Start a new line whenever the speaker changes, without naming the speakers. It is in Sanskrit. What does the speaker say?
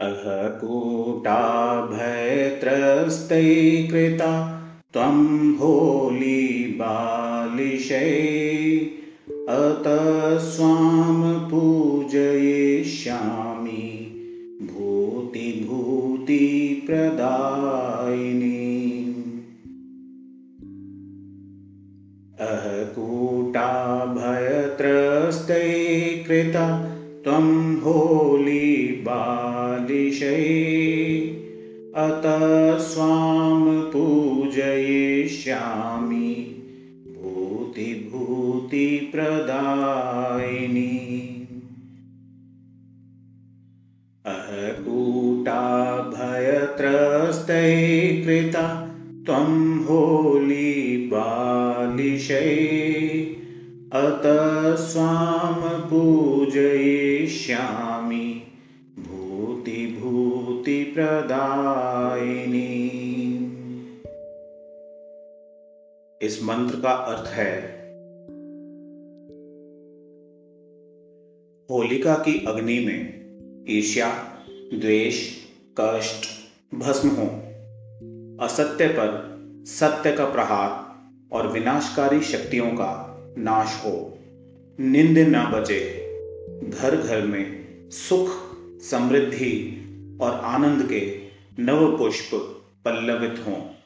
अह कूटाभयत्रस्ते कृता त्वं होली बालिशै। अत स्वाम पूजयिष्यामि भूतिभूतिप्रदायिनी अह कूटाभयत्रस्ते कृता होली बालिशै। अत स्वां पूजयिष्यामि भूतिभूतिप्रदायिनी अहकूटाभयत्रस्ते कृता त्वं होली बालिशै। अत स्वां पूजयिष्यामि भूतिभूतिप्रदायिनी। इस मंत्र का अर्थ है, होलिका की अग्नि में ईर्ष्या, द्वेष, कष्ट, भस्म हो। असत्य पर सत्य का प्रहार और विनाशकारी शक्तियों का नाश हो। निंद न बचे घर घर में सुख समृद्धि और आनंद के नव पुष्प पल्लवित हों।